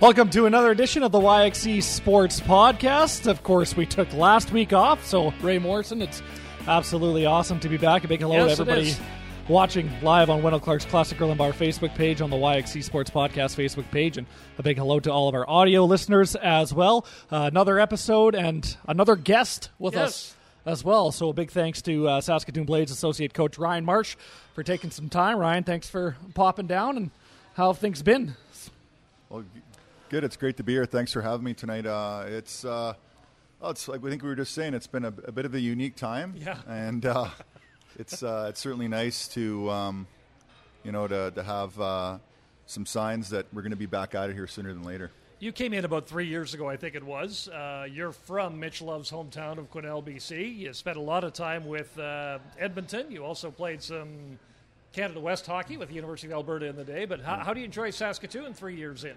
Welcome to another edition of the YXE Sports Podcast. Of course, we took last week off, so Wray Morrison, it's absolutely awesome to be back. A big hello Yes, to everybody watching live on Wendel Clark's Classic Grill and Bar Facebook page, on the YXE Sports Podcast Facebook page, and a big hello to all of our audio listeners as well. Uh, another episode and another guest with Yes. us as well. So a big thanks to uh, Saskatoon Blades associate coach Ryan Marsh for taking some time. Ryan, thanks for popping down and how have things been? Well, g- good. It's great to be here. Thanks for having me tonight. Uh, it's, uh, well, it's like we think we were just saying. It's been a, a bit of a unique time. Yeah. And uh, it's uh, it's certainly nice to um, you know to to have uh, some signs that we're going to be back out of here sooner than later. You came in about three years ago, I think it was. Uh, you're from Mitch Love's hometown of Quesnel, BC. You spent a lot of time with uh, Edmonton. You also played some Canada West hockey with the University of Alberta in the day. But how, how do you enjoy Saskatoon three years in?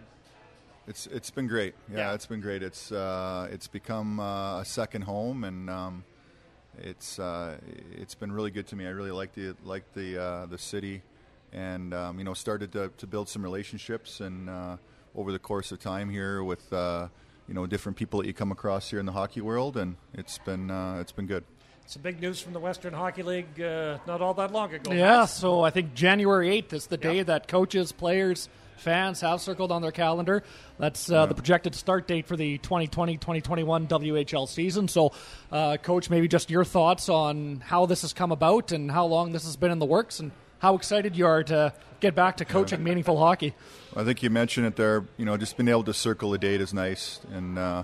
It's it's been great. Yeah, Yeah. it's been great. It's uh, it's become uh, a second home, and um, it's uh, it's been really good to me. I really like the like the uh, the city, and um, you know started to, to build some relationships, and uh, over the course of time here with uh, you know different people that you come across here in the hockey world, and it's been uh, it's been good. Some big news from the Western Hockey League uh, not all that long ago. Yeah, so I think January 8th is the day Yeah. that coaches, players, fans have circled on their calendar. That's uh, the projected start date for the 2020-2021 WHL season. So, uh, coach, maybe just your thoughts on how this has come about and how long this has been in the works and how excited you are to get back to coaching meaningful hockey. I think you mentioned it there. You know, just being able to circle a date is nice, and uh,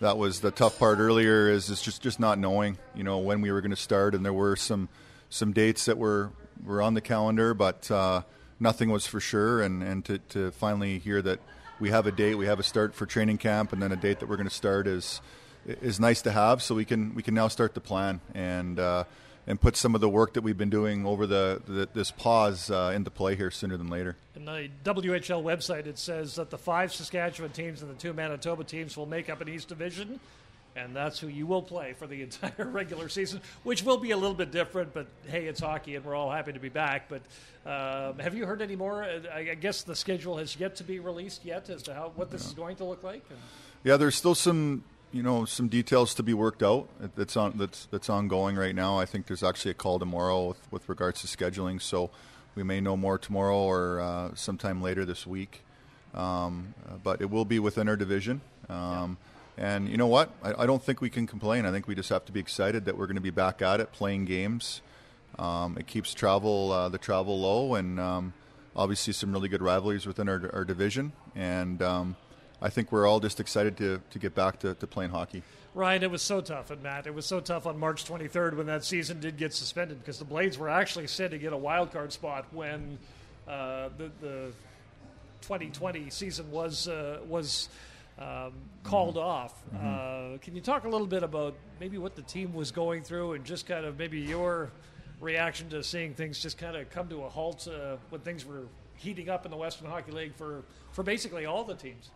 that was the tough part earlier. Is is just just not knowing, you know, when we were going to start, and there were some some dates that were were on the calendar, but uh, nothing was for sure. And and to to finally hear that we have a date, we have a start for training camp, and then a date that we're going to start is is nice to have. So we can we can now start the plan and. Uh, and put some of the work that we've been doing over the, the this pause uh, into play here sooner than later. In the WHL website, it says that the five Saskatchewan teams and the two Manitoba teams will make up an East Division, and that's who you will play for the entire regular season, which will be a little bit different. But hey, it's hockey, and we're all happy to be back. But um, have you heard any more? Uh, I I guess the schedule has yet to be released yet as to how what this is going to look like. And Yeah, there's still some you know some details to be worked out. That's on that's that's ongoing right now. I think there's actually a call tomorrow with, with regards to scheduling, so we may know more tomorrow or uh, sometime later this week. Um, uh, but it will be within our division. Um, And you know what? I, I don't think we can complain. I think we just have to be excited that we're going to be back at it, playing games. Um, it keeps travel uh, the travel low, and um, obviously some really good rivalries within our, our division. And um, I think we're all just excited to, to get back to, to playing hockey. Ryan, it was so tough, and Matt, it was so tough on March 23rd when that season did get suspended because the Blades were actually set to get a wild card spot when uh, the, the 2020 season was uh, was um, called off. Uh, can you talk a little bit about maybe what the team was going through and just kind of maybe your reaction to seeing things just kind of come to a halt uh, when things were heating up in the Western Hockey League for, for basically all the teams?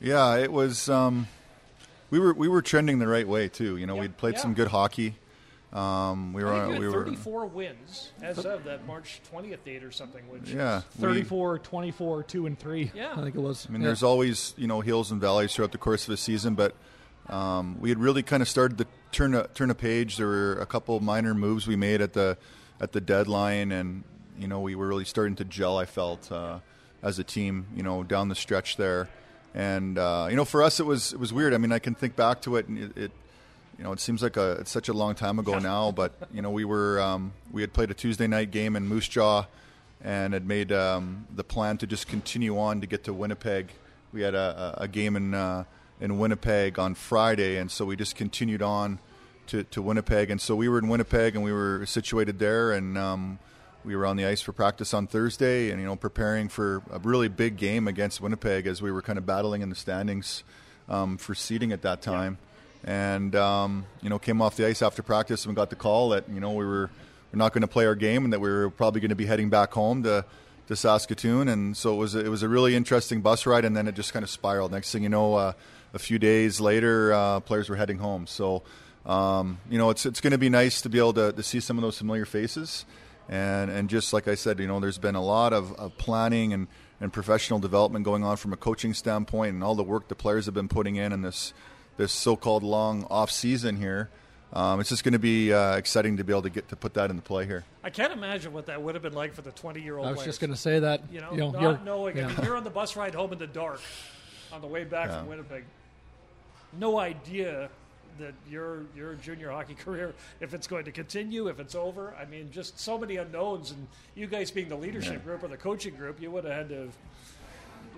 Yeah, it was. Um, we were we were trending the right way too. You know, Yeah, we'd played yeah. some good hockey. Um, we were I think you we had were 34 wins as of that March 20th date or something. Which yeah we- 34, 24, 2 and 3. Yeah. I think it was. I mean, Yeah. there's always you know hills and valleys throughout the course of a season, but um, we had really kind of started to turn a turn a page. There were a couple minor moves we made at the at the deadline, and you know we were really starting to gel. I felt uh, as a team, you know, down the stretch there, and uh, you know for us it was it was weird. I mean, I can think back to it, and it. it you know, it seems like a it's such a long time ago now, but you know, we were um, we had played a Tuesday night game in Moose Jaw, and had made um, the plan to just continue on to get to Winnipeg. We had a, a game in uh, in Winnipeg on Friday, and so we just continued on to, to Winnipeg. And so we were in Winnipeg, and we were situated there, and um, we were on the ice for practice on Thursday, and you know, preparing for a really big game against Winnipeg as we were kind of battling in the standings um, for seeding at that time. And um, you know, came off the ice after practice and got the call that you know we were we're not going to play our game and that we were probably going to be heading back home to to Saskatoon. And so it was a, it was a really interesting bus ride, and then it just kind of spiraled. Next thing you know, uh, a few days later, uh, players were heading home. So um, you know, it's it's going to be nice to be able to, to see some of those familiar faces. And, and just like I said, you know, there's been a lot of, of planning and, and professional development going on from a coaching standpoint, and all the work the players have been putting in in this this so-called long off season here. Um, it's just going to be uh, exciting to be able to get to put that into play here. I can't imagine what that would have been like for the 20-year-old. I was players. just going to say that. You know, you know not you're- knowing. yeah. I mean, you're on the bus ride home in the dark on the way back Yeah. from Winnipeg. No idea that your your junior hockey career, if it's going to continue, if it's over. I mean, just so many unknowns. And you guys being the leadership group or the coaching group, you would have had to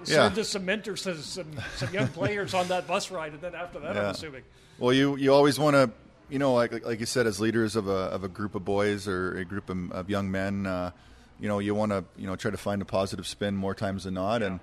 Yeah. serve as some mentors to some, some young players on that bus ride, and then after that, I'm assuming. Well, you you always want to, you know, like like you said, as leaders of a of a group of boys or a group of, of young men, uh, you know, you want to you know try to find a positive spin more times than not, and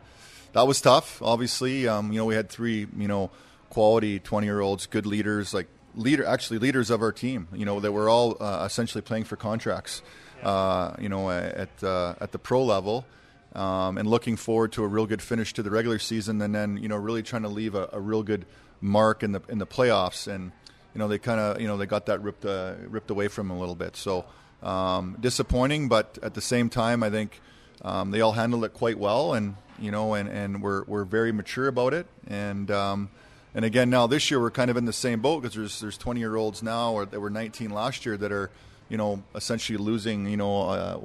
that was tough. Obviously, um, you know, we had three you know quality twenty year olds, good leaders, like leader actually leaders of our team. You know, that were all uh, essentially playing for contracts. Uh, you know, at uh, at the pro level. Um, and looking forward to a real good finish to the regular season, and then you know really trying to leave a, a real good mark in the in the playoffs. And you know they kind of you know they got that ripped uh, ripped away from them a little bit. So um, disappointing, but at the same time, I think um, they all handled it quite well, and you know, and and we're we're very mature about it. And um, and again, now this year we're kind of in the same boat because there's there's 20 year olds now, or that were 19 last year, that are you know essentially losing you know. Uh,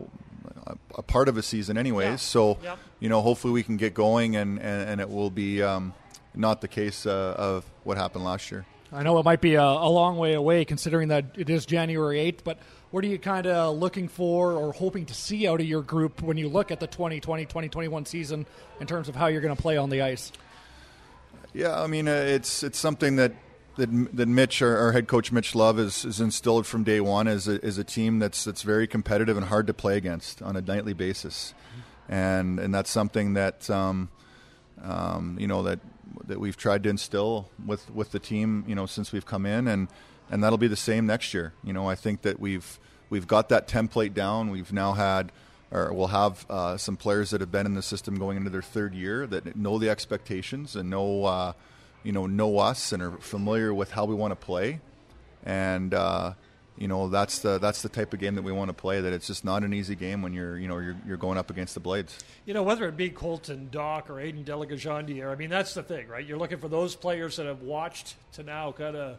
a- a part of a season, anyways. Yeah. So, Yep. you know, hopefully we can get going, and, and, and it will be um, not the case uh, of what happened last year. I know it might be a, a long way away considering that it is January 8th, but what are you kind of looking for or hoping to see out of your group when you look at the 2020 2021 season in terms of how you're going to play on the ice? Yeah, I mean, uh, it's it's something that that, that Mitch, our, our head coach Mitch Love, is, is instilled from day one as a, as a team that's that's very competitive and hard to play against on a nightly basis, and and that's something that um, um, you know that that we've tried to instill with with the team, you know, since we've come in, and and that'll be the same next year. You know, I think that we've we've got that template down. We've now had or we'll have uh, some players that have been in the system going into their third year that know the expectations and know uh, you know know us and are familiar with how we want to play, and uh, you know that's the that's the type of game that we want to play. That it's just not an easy game when you're you know you're, you're going up against the blades. You know, whether it be Colton, Dach, or Aidan De La Gorgendiere, I mean, that's the thing, right? You're looking for those players that have watched to now kind of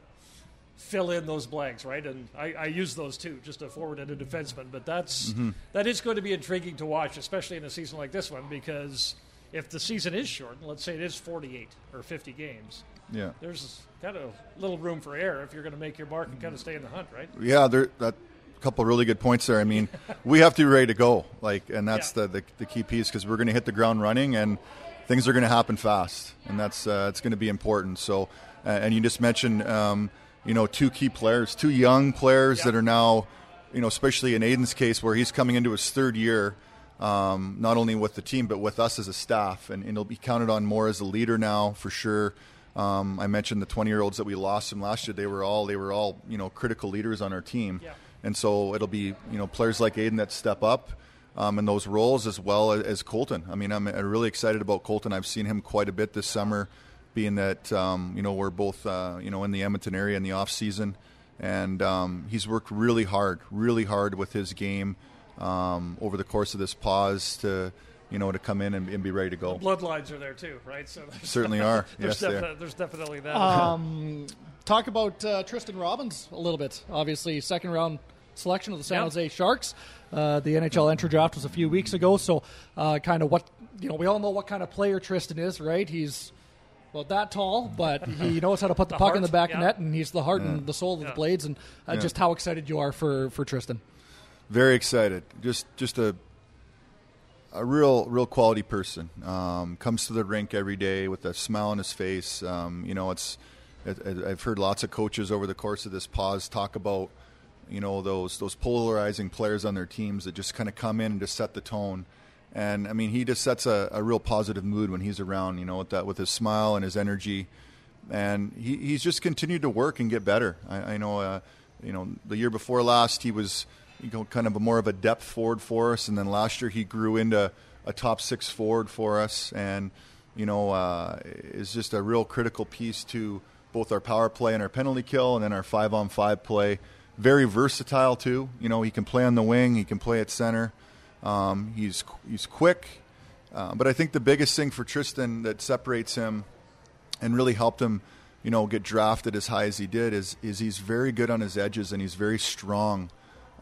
fill in those blanks, right? And I, I use those too, just a forward and a defenseman. But that's that is going to be intriguing to watch, especially in a season like this one, because if the season is short, let's say it is 48 or 50 games, Yeah. there's kind of little room for error if you're going to make your mark and kind of stay in the hunt, right? Yeah, there that a couple of really good points there. I mean, we have to be ready to go, like, and that's Yeah. the, the the key piece because we're going to hit the ground running and things are going to happen fast, and that's uh, it's going to be important. So, uh, and you just mentioned, um, you know, two key players, two young players Yeah. that are now, you know, especially in Aidan's case where he's coming into his third year. Um, not only with the team but with us as a staff, and, and he'll be counted on more as a leader now for sure. Um, I mentioned the 20 year olds that we lost from last year. They were all they were all you know critical leaders on our team, Yeah. and so it'll be you know players like Aidan that step up um, in those roles as well as Colton. I mean, I'm, I'm really excited about Colton. I've seen him quite a bit this summer, being that um, you know we're both uh, you know in the Edmonton area in the off season, and um, he's worked really hard, really hard with his game um, over the course of this pause to you know to come in and, and be ready to go. Bloodlines are there too, right? So Certainly are. there's, Yes, they defi- there's definitely that. Um, talk about uh, Tristen Robins a little bit. Obviously, second round selection of the San Yep. Jose Sharks. Uh, the NHL entry draft was a few weeks ago, so uh, kind of what you know. We all know what kind of player Tristen is, right? He's well that tall, but he knows how to put the, The puck in the back yeah. net, and he's the heart and the soul of Yeah. the Blades. And uh, Yeah. just how excited you are for for Tristen. Very excited. Just just a a real real quality person. Um, comes to the rink every day with a smile on his face. Um, you know, it's it, it- I've heard lots of coaches over the course of this pause talk about you know those those polarizing players on their teams that just kind of come in and just set the tone. And I mean, he just sets a, a real positive mood when he's around. You know, with that with his smile and his energy and he, he's just continued to work and get better. I, I know, uh, you know, the year before last he was, you know, kind of a more of a depth forward for us, and then last year he grew into a top six forward for us, and you know, uh, is just a real critical piece to both our power play and our penalty kill, and then our five on five play. Very versatile too. You know, he can play on the wing, he can play at center. Um, he's he's quick. Uh, but I think the biggest thing for Tristen that separates him and really helped him, you know, get drafted as high as he did is is he's very good on his edges and he's very strong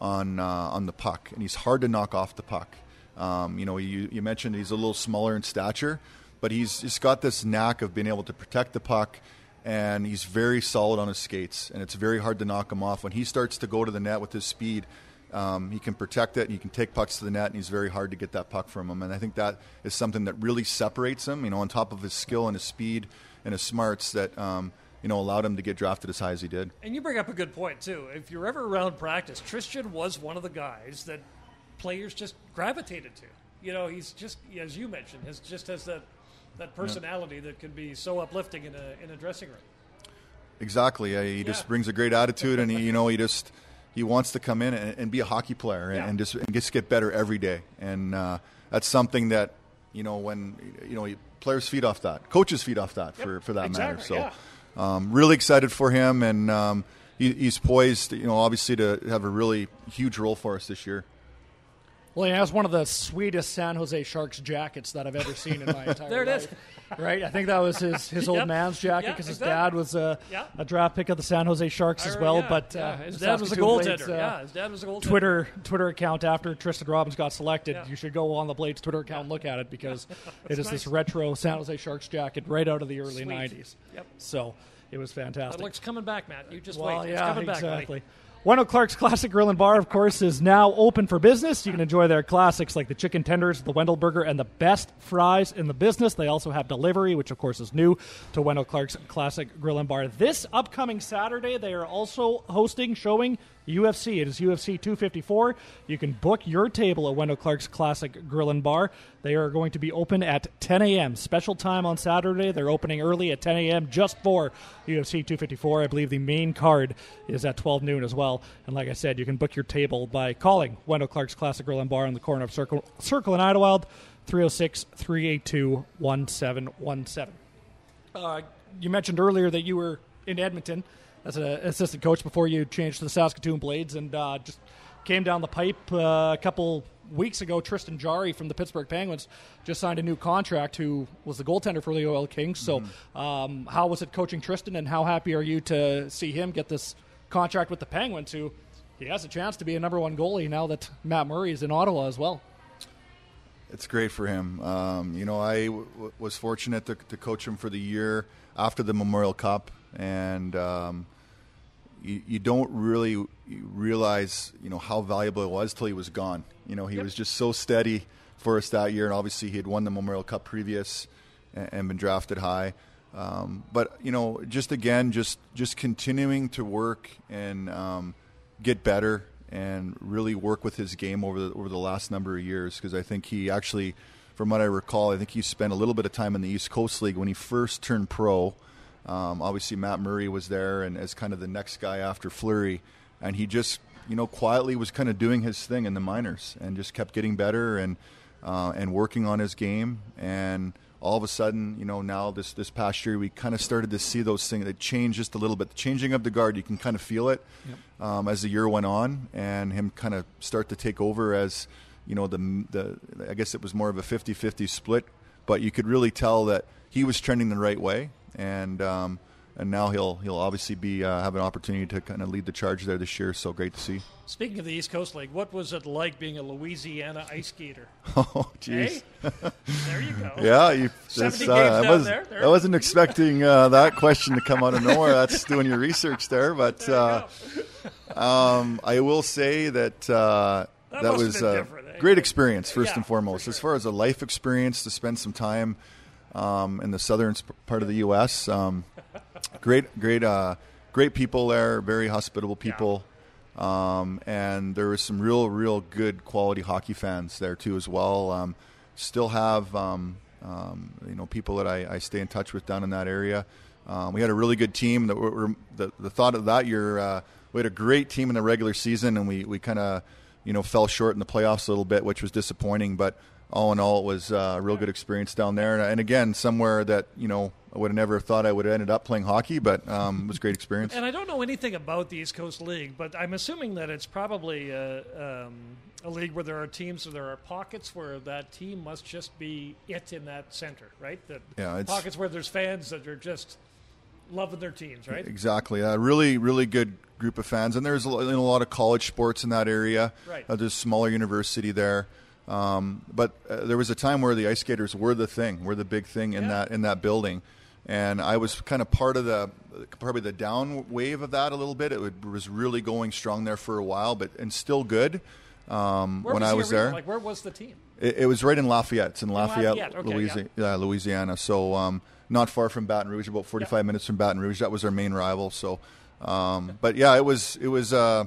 on uh, on the puck and he's hard to knock off the puck. Um, you know, you, you mentioned he's a little smaller in stature, but he's he's got this knack of being able to protect the puck and he's very solid on his skates, and it's very hard to knock him off. When he starts to go to the net with his speed, um, he can protect it, and he can take pucks to the net, and he's very hard to get that puck from him. And I think that is something that really separates him. You know, on top of his skill and his speed and his smarts, that um, you know allowed him to get drafted as high as he did. And you bring up a good point too. If you're ever around practice, Tristen was one of the guys that players just gravitated to. You know, he's just as you mentioned, has just has that that personality yeah. that can be so uplifting in a in a dressing room. Exactly. He yeah. just brings a great attitude, and he, you know, he just he wants to come in and, and be a hockey player and, yeah. and, just and just get better every day. And uh, that's something that you know when you know players feed off that, coaches feed off that yep. for for that exactly. matter. So, um, really excited for him, and um, he, he's poised, you know, obviously to have a really huge role for us this year. Well, he has one of the sweetest San Jose Sharks jackets that I've ever seen in my entire life. there it is. Right? I think that was his, his old yep. man's jacket because his dad was a, yep. a, draft pick of the San Jose Sharks as well. Yeah, but uh, his dad was a goaltender. Uh, yeah, his dad was a goaltender. Twitter Twitter account after Tristen Robins got selected. You should go on the Blades Twitter account and look at it because it is nice. this retro San Jose Sharks jacket right out of the early Sweet. '90s. Yep. So it was fantastic. That looks coming back, Matt. You just well, wait. Yeah, it's coming exactly. back, Wendel Clark's Classic Grill and Bar, of course, is now open for business. You can enjoy their classics like the chicken tenders, the Wendell Burger, and the best fries in the business. They also have delivery, which, of course, is new to Wendel Clark's Classic Grill and Bar. This upcoming Saturday, they are also hosting, showing UFC. It is UFC 254. You can book your table at Wendel Clark's Classic Grill and Bar. They are going to be open at 10 a.m. Special time on Saturday. They're opening early at 10 a.m. just for UFC 254. I believe the main card is at 12 noon as well. And like I said, you can book your table by calling Wendel Clark's Classic Grill and Bar on the corner of Circle, Circle and Idylwyld, 306 382 1717. Uh, you mentioned earlier that you were in Edmonton as an assistant coach before you changed to the Saskatoon Blades, and uh, just came down the pipe uh, a couple weeks ago. Tristan Jarry from the Pittsburgh Penguins just signed a new contract, who was the goaltender for the Oil Kings. So, mm-hmm. um, how was it coaching Tristan, and how happy are you to see him get this contract with the Penguins, who he has a chance to be a number one goalie now that Matt Murray is in Ottawa as well? It's great for him. Um, you know, I w- was fortunate to, to, coach him for the year after the Memorial Cup, and um, you, you don't really realize you know how valuable it was till he was gone. You know, he yep. was just so steady for us that year, and obviously he had won the Memorial Cup previous and, and been drafted high. Um, but you know, just again, just just continuing to work and um, get better and really work with his game over the over the last number of years because I think he actually, from what I recall, I think he spent a little bit of time in the East Coast League when he first turned pro. Um, obviously, Matt Murray was there and as kind of the next guy after Fleury, and he just you know quietly was kind of doing his thing in the minors and just kept getting better and uh, and working on his game and all of a sudden, you know, now this this past year we kind of started to see those things that change just a little bit. The changing of the guard, you can kind of feel it yep. um, as the year went on, and him kind of start to take over as, you know, the the I guess it was more of a 50-50 split, but you could really tell that he was trending the right way, and um, and now he'll he'll obviously be uh, have an opportunity to kind of lead the charge there this year. So great to see. Speaking of the East Coast League, what was it like being a Louisiana IceGator? Oh, jeez. Hey? there you go. yeah, you, Seventy uh, I, was, there. there. I wasn't expecting uh, that question to come out of nowhere. That's doing your research there, but there uh, um, I will say that uh, that, that was a eh? great experience first yeah, and foremost. sure. As far as a life experience, to spend some time um, in the southern part of the U.S. Um, great, great, uh, great people there. Very hospitable people. Yeah. Um, and there was some real, real good quality hockey fans there too as well. Um, still have um, um, you know people that I, I, stay in touch with down in that area. Um, we had a really good team. That were, the, the thought of that year, uh, we had a great team in the regular season, and we, we kind of you know fell short in the playoffs a little bit, which was disappointing. But all in all, it was uh, a real good experience down there. And, and again, somewhere that you know I would have never thought I would have ended up playing hockey, but um, it was a great experience. And I don't know anything about the East Coast League, but I'm assuming that it's probably a, um, a league where there are teams, where there are pockets where that team must just be it in that center, right? That Yeah, pockets where there's fans that are just loving their teams, right? Exactly. A really, really good group of fans, and there's a, a lot of college sports in that area. Right. Uh, there's a smaller university there, um, but uh, there was a time where the IceGators were the thing, were the big thing in Yeah. that in that building, and I was kind of part of the probably the down wave of that a little bit. It would, was really going strong there for a while, but and still good. Um, when was I was there, like where was the team? it, it was right in Lafayette. It's in Lafayette, Lafayette, okay, Louisiana, yeah. Louisiana. So um, not far from Baton Rouge, about 45 minutes from Baton Rouge. That was our main rival. So, um, but yeah, it was it was uh,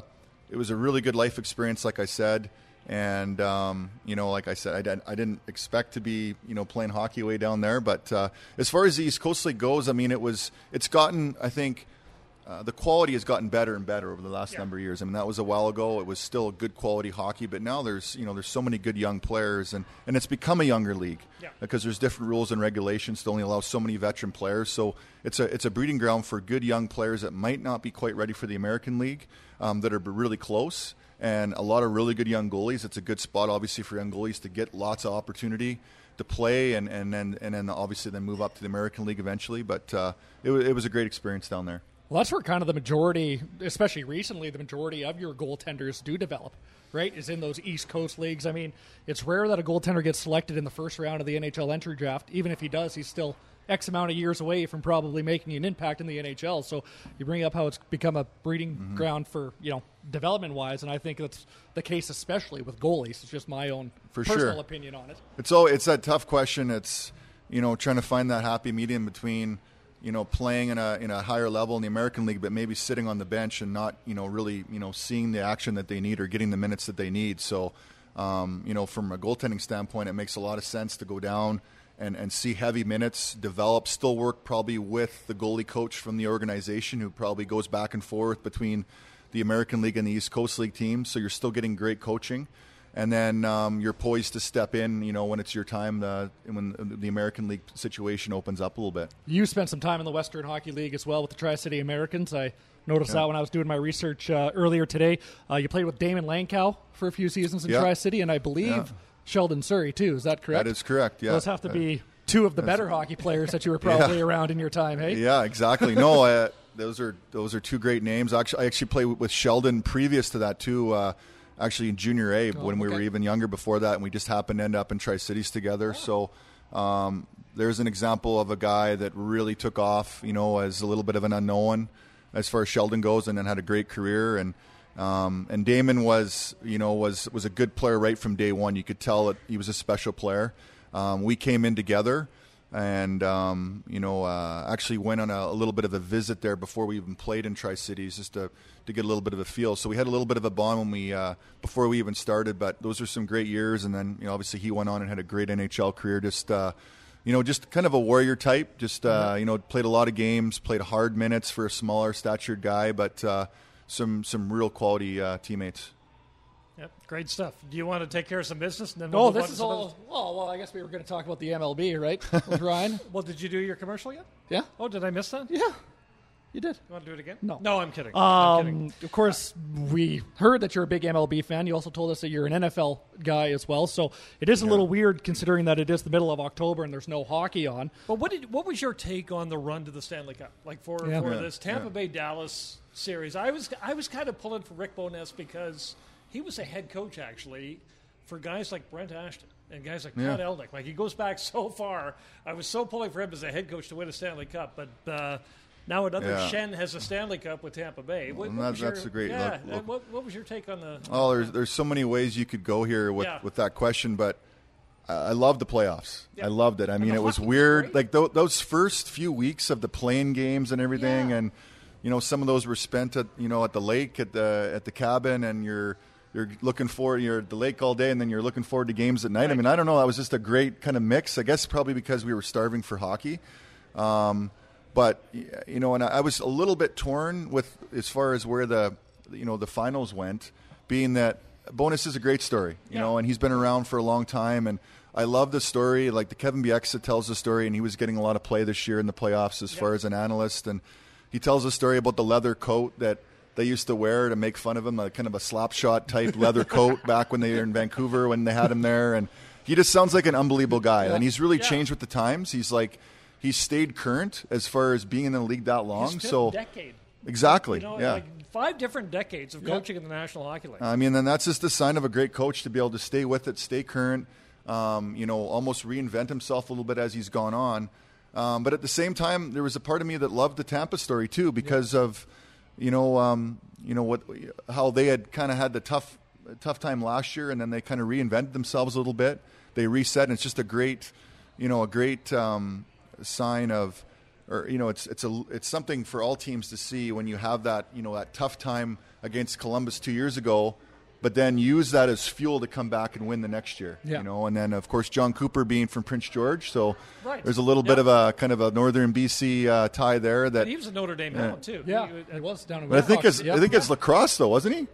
it was a really good life experience, like I said. And um, you know, like I said, I, did, I didn't expect to be you know playing hockey way down there. But uh, as far as the East Coast League goes, I mean, it was it's gotten I think uh, the quality has gotten better and better over the last Yeah. number of years. I mean, that was a while ago. It was still good quality hockey, but now there's you know there's so many good young players, and, and it's become a younger league Yeah. because there's different rules and regulations to only allow so many veteran players. So it's a it's a breeding ground for good young players that might not be quite ready for the American League, um, that are really close, and a lot of really good young goalies. It's a good spot, obviously, for young goalies to get lots of opportunity to play, and and then and then obviously then move up to the American League eventually. But uh, it, it was a great experience down there. Well, that's where kind of the majority, especially recently, the majority of your goaltenders do develop, right? Is in those East Coast leagues. I mean, it's rare that a goaltender gets selected in the first round of the NHL entry draft. Even if he does, he's still X amount of years away from probably making an impact in the NHL. So you bring up how it's become a breeding Mm-hmm. ground for, you know, development wise, and I think that's the case especially with goalies. It's just my own For personal sure. opinion on it. It's all it's that tough question. It's you know trying to find that happy medium between you know playing in a in a higher level in the American League, but maybe sitting on the bench and not you know really you know seeing the action that they need or getting the minutes that they need. So um, you know from a goaltending standpoint, it makes a lot of sense to go down. And, and see heavy minutes develop, still work probably with the goalie coach from the organization who probably goes back and forth between the American League and the East Coast League teams. So you're still getting great coaching and then um, you're poised to step in. You know when it's your time, uh, when the American League situation opens up a little bit. You spent some time in the Western Hockey League as well with the Tri City Americans. I noticed that when I was doing my research uh, earlier today. Uh, you played with Daymond Langkow for a few seasons in Yeah. Tri City, and I believe Yeah. Sheldon Souray too. Is that correct? That is correct. Yeah, Those have to Uh, be two of the better hockey players that you were probably around in your time. Hey, Yeah, exactly. No, uh, those are those are two great names. Actually, I actually played with Sheldon previous to that too. Uh, actually, in junior A when we okay. were even younger before that, and we just happened to end up in Tri Cities together. So. Um, there's an example of a guy that really took off, you know, as a little bit of an unknown as far as Sheldon goes, and then had a great career. And um, and Damon was, you know, was was a good player right from day one. You could tell that he was a special player. Um, we came in together, and um, you know, uh, actually went on a, a little bit of a visit there before we even played in Tri Cities, just to to get a little bit of a feel. So we had a little bit of a bond when we uh, before we even started. But those were some great years, and then you know, obviously he went on and had a great NHL career. Just uh, you know, just kind of a warrior type. Just uh, you know, played a lot of games, played hard minutes for a smaller statured guy, but uh, some some real quality uh, teammates. Yep, great stuff. Do you want to take care of some business? And then Oh, we'll move on this is all. other- Well, well, I guess we were going to talk about the MLB, right, with Ryan? Well, did you do your commercial yet? Yeah, Oh, did I miss that? yeah, you did. You want to do it again? No. No, I'm kidding. I'm kidding. Um, of course, we heard that you're a big MLB fan. You also told us that you're an NFL guy as well. So it is a little weird considering that it is the middle of October and there's no hockey on. But what did what was your take on the run to the Stanley Cup? Like for, Yeah. for Yeah, this Tampa yeah. Bay Dallas series, I was I was kind of pulling for Rick Bowness because he was a head coach actually for guys like Brent Ashton and guys like Yeah. Pat Elynuik. Like he goes back so far. I was so pulling for him as a head coach to win a Stanley Cup, but. Uh, now another Yeah. Shen has a Stanley Cup with Tampa Bay. What, Well, what that- was your- that's a great yeah. look- look. What, what was your take on the? Oh, there's there's so many ways you could go here with, Yeah. with that question, but I loved the playoffs. Yeah. I loved it. I mean, it was weird. Like th- those first few weeks of the playing games and everything, Yeah. and you know, some of those were spent at you know at the lake at the at the cabin, and you're you're looking forward. You're at the lake all day, and then you're looking forward to games at night. I mean, I don't know. That was just a great kind of mix. I guess probably because we were starving for hockey. Um, but you know, and I, was a little bit torn with as far as where the you know the finals went, being that Bowness is a great story, you Yeah. know, and he's been around for a long time, and I love the story. Like the Kevin Bieksa tells the story, and he was getting a lot of play this year in the playoffs as far as an analyst, and he tells a story about the leather coat that they used to wear to make fun of him, a kind of a slop shot type leather coat back when they were in Vancouver when they had him there, and he just sounds like an unbelievable guy, and he's really Yeah. changed with the times. He's like he's stayed current as far as being in the league that long. His fifth so decade. exactly, You know, yeah. like five different decades of coaching in the National Hockey League. I mean, then that's just a sign of a great coach to be able to stay with it, stay current, um, you know, almost reinvent himself a little bit as he's gone on. Um, but at the same time, there was a part of me that loved the Tampa story too because of, you know, um, you know what, how they had kind of had the tough, tough time last year, and then they kind of reinvented themselves a little bit. They reset, and it's just a great, you know, a great um, sign of or you know, it's it's a it's something for all teams to see when you have that you know that tough time against Columbus two years ago, but then use that as fuel to come back and win the next year. Yeah. You know, and then of course Jon Cooper being from Prince George, so Right. there's a little bit of a kind of a northern BC uh, tie there that. he was a Notre Dame Hound too. Yeah, He- he was down in But I think it's yeah. I think it's lacrosse though, wasn't he?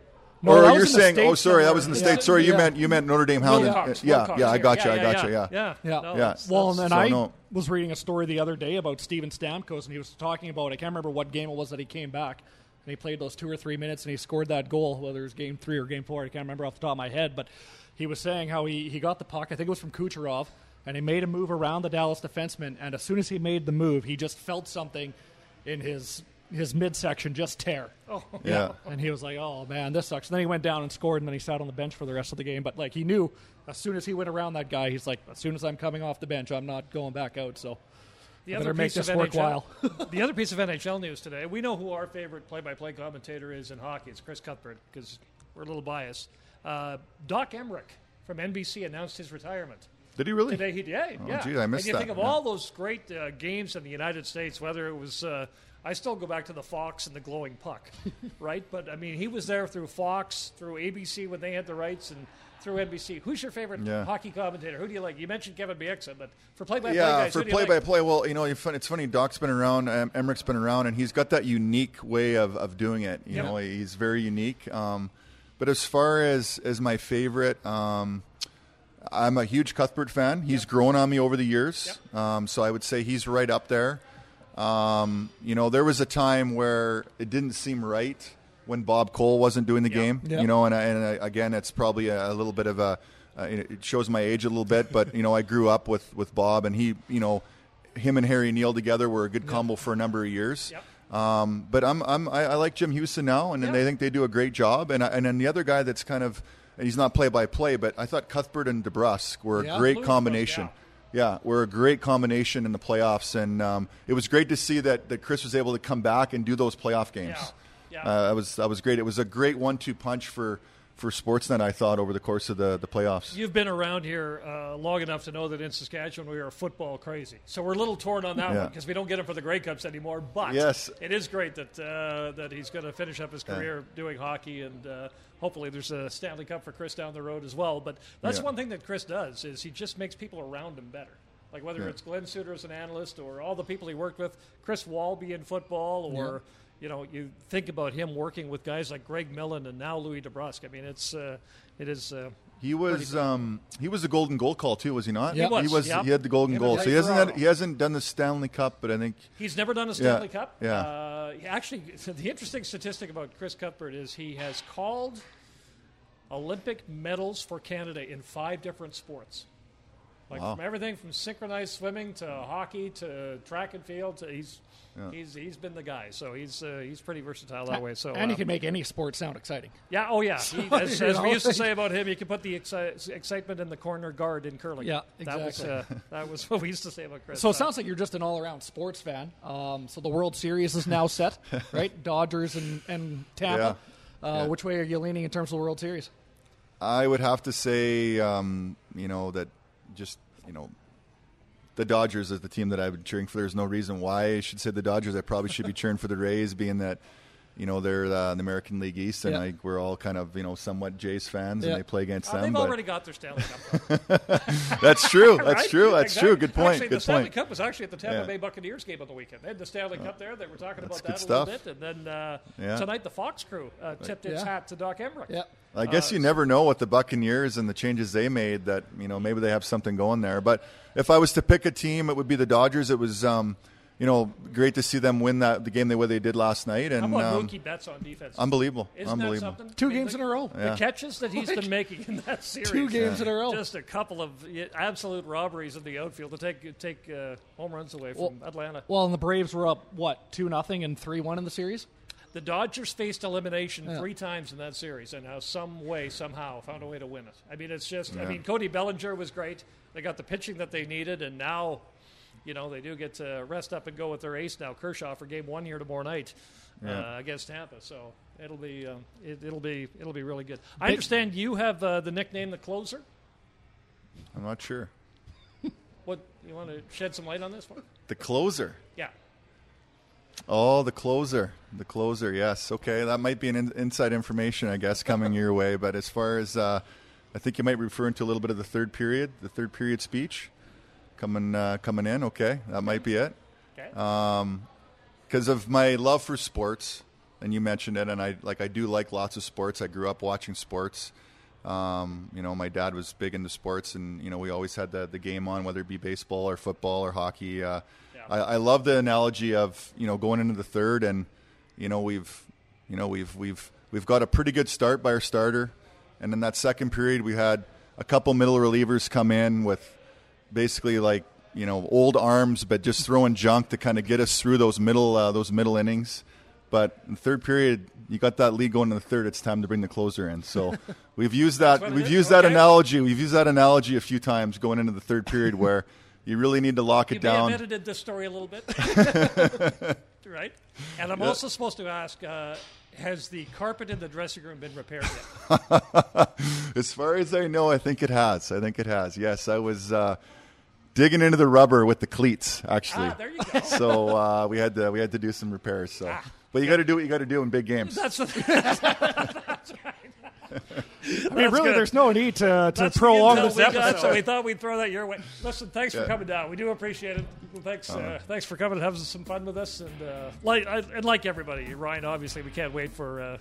No, or you're was in the saying, oh, sorry, that was in the Yeah. states. Sorry, you Yeah. meant you meant Notre Dame Hound. and- Wilcox, yeah, Wilcox, yeah, I got you, I got yeah, you, yeah. Yeah, Yeah. No, Yeah. that's- Well, and that's- then So, I no. was reading a story the other day about Steven Stamkos, and he was talking about I can't remember what game it was that he came back, and he played those two or three minutes, and he scored that goal, whether it was game three or game four, I can't remember off the top of my head, but he was saying how he, he got the puck, I think it was from Kucherov, and he made a move around the Dallas defenseman, and as soon as he made the move, he just felt something in his his midsection just tear. Oh, Yeah. And he was like, "Oh man, this sucks." And then he went down and scored, and then he sat on the bench for the rest of the game. But like he knew, as soon as he went around that guy, he's like, "As soon as I'm coming off the bench, I'm not going back out." So The I other better make piece this of NHL, worthwhile. the other piece of NHL news today. We know who our favorite play-by-play commentator is in hockey. It's Chris Cuthbert because we're a little biased. Uh, Doc Emrick from NBC announced his retirement Did he really? today. He yeah, Oh, yeah. gee, I missed and you that, think of yeah. all those great uh, games in the United States, whether it was. Uh, I still go back to the Fox and the glowing puck, right? But I mean, he was there through Fox, through ABC when they had the rights, and through NBC. Who's your favorite Yeah. hockey commentator? Who do you like? You mentioned Kevin Bieksa, but for play-by-play yeah, guys, for who do you play like? by play, well, you know, it's funny. Doc's been around, um, Emrick's been around, and he's got that unique way of, of doing it. You Yep. know, he's very unique. Um, but as far as as my favorite, um, I'm a huge Cuthbert fan. He's grown on me over the years, um, so I would say he's right up there. Um, you know, there was a time where it didn't seem right when Bob Cole wasn't doing the game. Yep. You know, and, I, and I, again, it's probably a, a little bit of a. Uh, it shows my age a little bit, but you know, I grew up with with Bob, and he, you know, him and Harry Neale together were a good combo for a number of years. Um, but I'm, I'm I, I like Jim Hughson now, and. I think they do a great job. And I, and then the other guy that's kind of he's not play by play, but I thought Cuthbert and DeBrusk were a great combination. Yeah, we're a great combination in the playoffs, and um, it was great to see that, that Chris was able to come back and do those playoff games. Yeah, yeah. Uh, that was that was great. It was a great one-two punch for for Sportsnet. I thought over the course of the the playoffs. You've been around here uh, long enough to know that in Saskatchewan we are football crazy. So we're a little torn on that Yeah. one because we don't get him for the Grey Cups anymore. But Yes. it is great that uh, that he's going to finish up his career doing hockey, and uh, hopefully there's a Stanley Cup for Chris down the road as well. But that's Yeah. one thing that Chris does is he just makes people around him better. Like whether Yeah. it's Glenn Suter as an analyst or all the people he worked with, Chris Walby in football, or you know, you think about him working with guys like Greg Millen and now Louis DeBrusk. I mean, it's uh, it is. Uh, He was um, he was the golden goal call too, was he not? Yeah. He was, He was. yeah. He had the golden goal. So he hasn't had, he hasn't done the Stanley Cup, but I think He's never done a Stanley Yeah, Cup. yeah. Uh, actually, the interesting statistic about Chris Cuthbert is he has called Olympic medals for Canada in five different sports. Like Wow. from everything from synchronized swimming to hockey to track and field. To, he's he's he's been the guy. So he's uh, he's pretty versatile that way. So and he uh, can make any sport sound exciting. yeah, oh yeah. He, as, you as we used to say about him, he could put the exci- excitement in the corner guard in curling. Yeah, That was, exactly. uh, that was what we used to say about Chris. So Uh, it sounds like you're just an all-around sports fan. Um, so the World Series is now set, right? Dodgers and, and Tampa. Uh, Yeah. Which way are you leaning in terms of the World Series? I would have to say, um, you know, that just you know, the Dodgers is the team that I've been cheering for. There's no reason why I should say the Dodgers. I probably should be cheering for the Rays, being that. You know they're uh, in the American League East, and Yeah. I, we're all kind of you know somewhat Jays fans, Yeah. and they play against uh, them. they've but already got their Stanley Cup. that's true. That's Right? true. That's Exactly. true. Good point. Actually, Good the Stanley point. Cup was actually at the Tampa Yeah. Bay Buccaneers game of the weekend. They had the Stanley Cup there. They were talking about that good a little bit, and then uh, Yeah. tonight the Fox crew uh, tipped its Yeah. hat to Doc Emrick. Yeah. I guess Uh, you never know what the Buccaneers and the changes they made that you know maybe they have something going there. But if I was to pick a team, it would be the Dodgers. It was um, you know, great to see them win that the game the way they did last night. And How about um, Mookie Betts on defense? unbelievable, Isn't unbelievable. that something? Two I mean, games the- in a row. The Yeah. catches that he's been making in that series. Two games in a row. Just a couple of yeah, absolute robberies in the outfield to take take uh, home runs away from Atlanta. Well, and the Braves were up what two nothing and three one in the series. The Dodgers faced elimination three times in that series, and now some way, somehow, found a way to win it. I mean, it's just. I Yeah. mean, Cody Bellinger was great. They got the pitching that they needed, and now, you know, they do get to rest up and go with their ace now, Kershaw, for Game One here tomorrow night Yeah. uh, against Tampa. So it'll be um, it, it'll be it'll be really good. I understand you have uh, the nickname the closer. I'm not sure. What you want to shed some light on this one? The closer. Yeah. Oh, the closer. The closer, yes. Okay, that might be an in- inside information, I guess, coming your way. But as far as, uh, I think you might be referring to a little bit of the third period, the third period speech coming uh, coming in. Okay, that might be it. Okay. Because of my love for sports, and you mentioned it, and I like I do like lots of sports. I grew up watching sports. Um, you know, my dad was big into sports, and you know, we always had the the game on, whether it be baseball or football or hockey. Uh. I, I love the analogy of you know going into the third, and you know we've you know we've we've we've got a pretty good start by our starter, and in that second period we had a couple middle relievers come in with basically like you know old arms, but just throwing junk to kind of get us through those middle uh, those middle innings. But in the third period, you got that lead going in the third. It's time to bring the closer in. So we've used that. We've is? used that Okay. analogy. We've used that analogy a few times going into the third period where you really need to lock You it down. edited this story a little bit, right? And I'm also supposed to ask: uh, Has the carpet in the dressing room been repaired yet? As far as I know, I think it has. I think it has. Yes, I was uh, digging into the rubber with the cleats actually. ah, there you go. so uh, we had to we had to do some repairs. So, but you got to do what you got to do in big games. That's the, I mean, really, good. there's no need to, to that's prolong this we got, episode. so we thought we'd throw that your way. Listen, thanks for coming down. We do appreciate it. Thanks, Uh-huh. uh, thanks for coming and having some fun with us. And uh, like I, and like everybody, Ryan, obviously we can't wait for uh,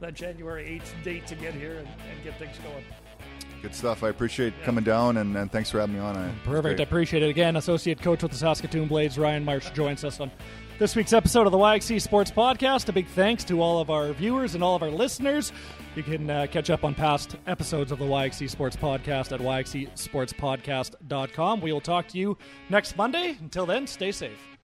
that January eighth date to get here and, and get things going. Good stuff. I appreciate coming down and, and thanks for having me on. I, Perfect. I appreciate it. Again, associate coach with the Saskatoon Blades, Ryan Marsh, joins us on this week's episode of the YXE Sports Podcast. A big thanks to all of our viewers and all of our listeners. You can uh, catch up on past episodes of the YXE Sports Podcast at yxesportspodcast.com. We will talk to you next Monday. Until then, stay safe.